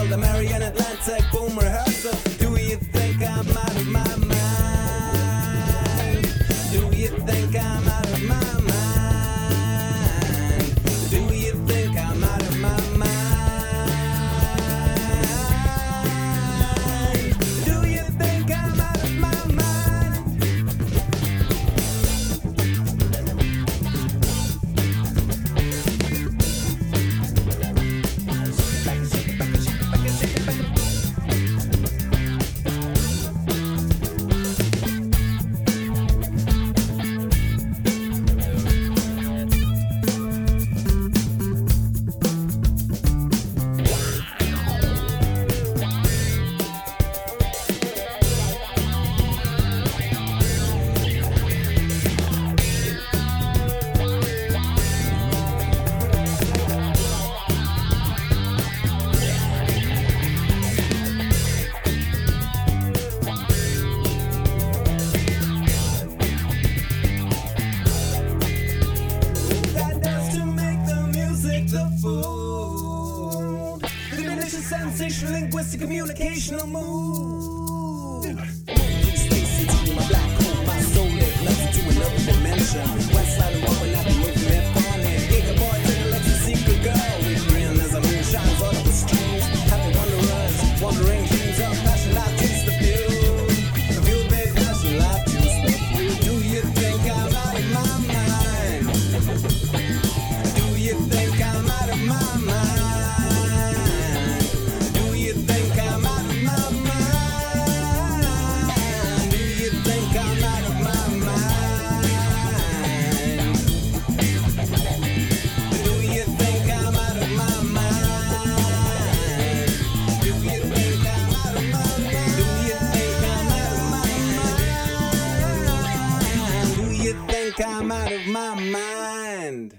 Grill, the Marian Atlantic Boomer Hell. make the food. The dimension, sensational, linguistic, communicational mood. out of my mind.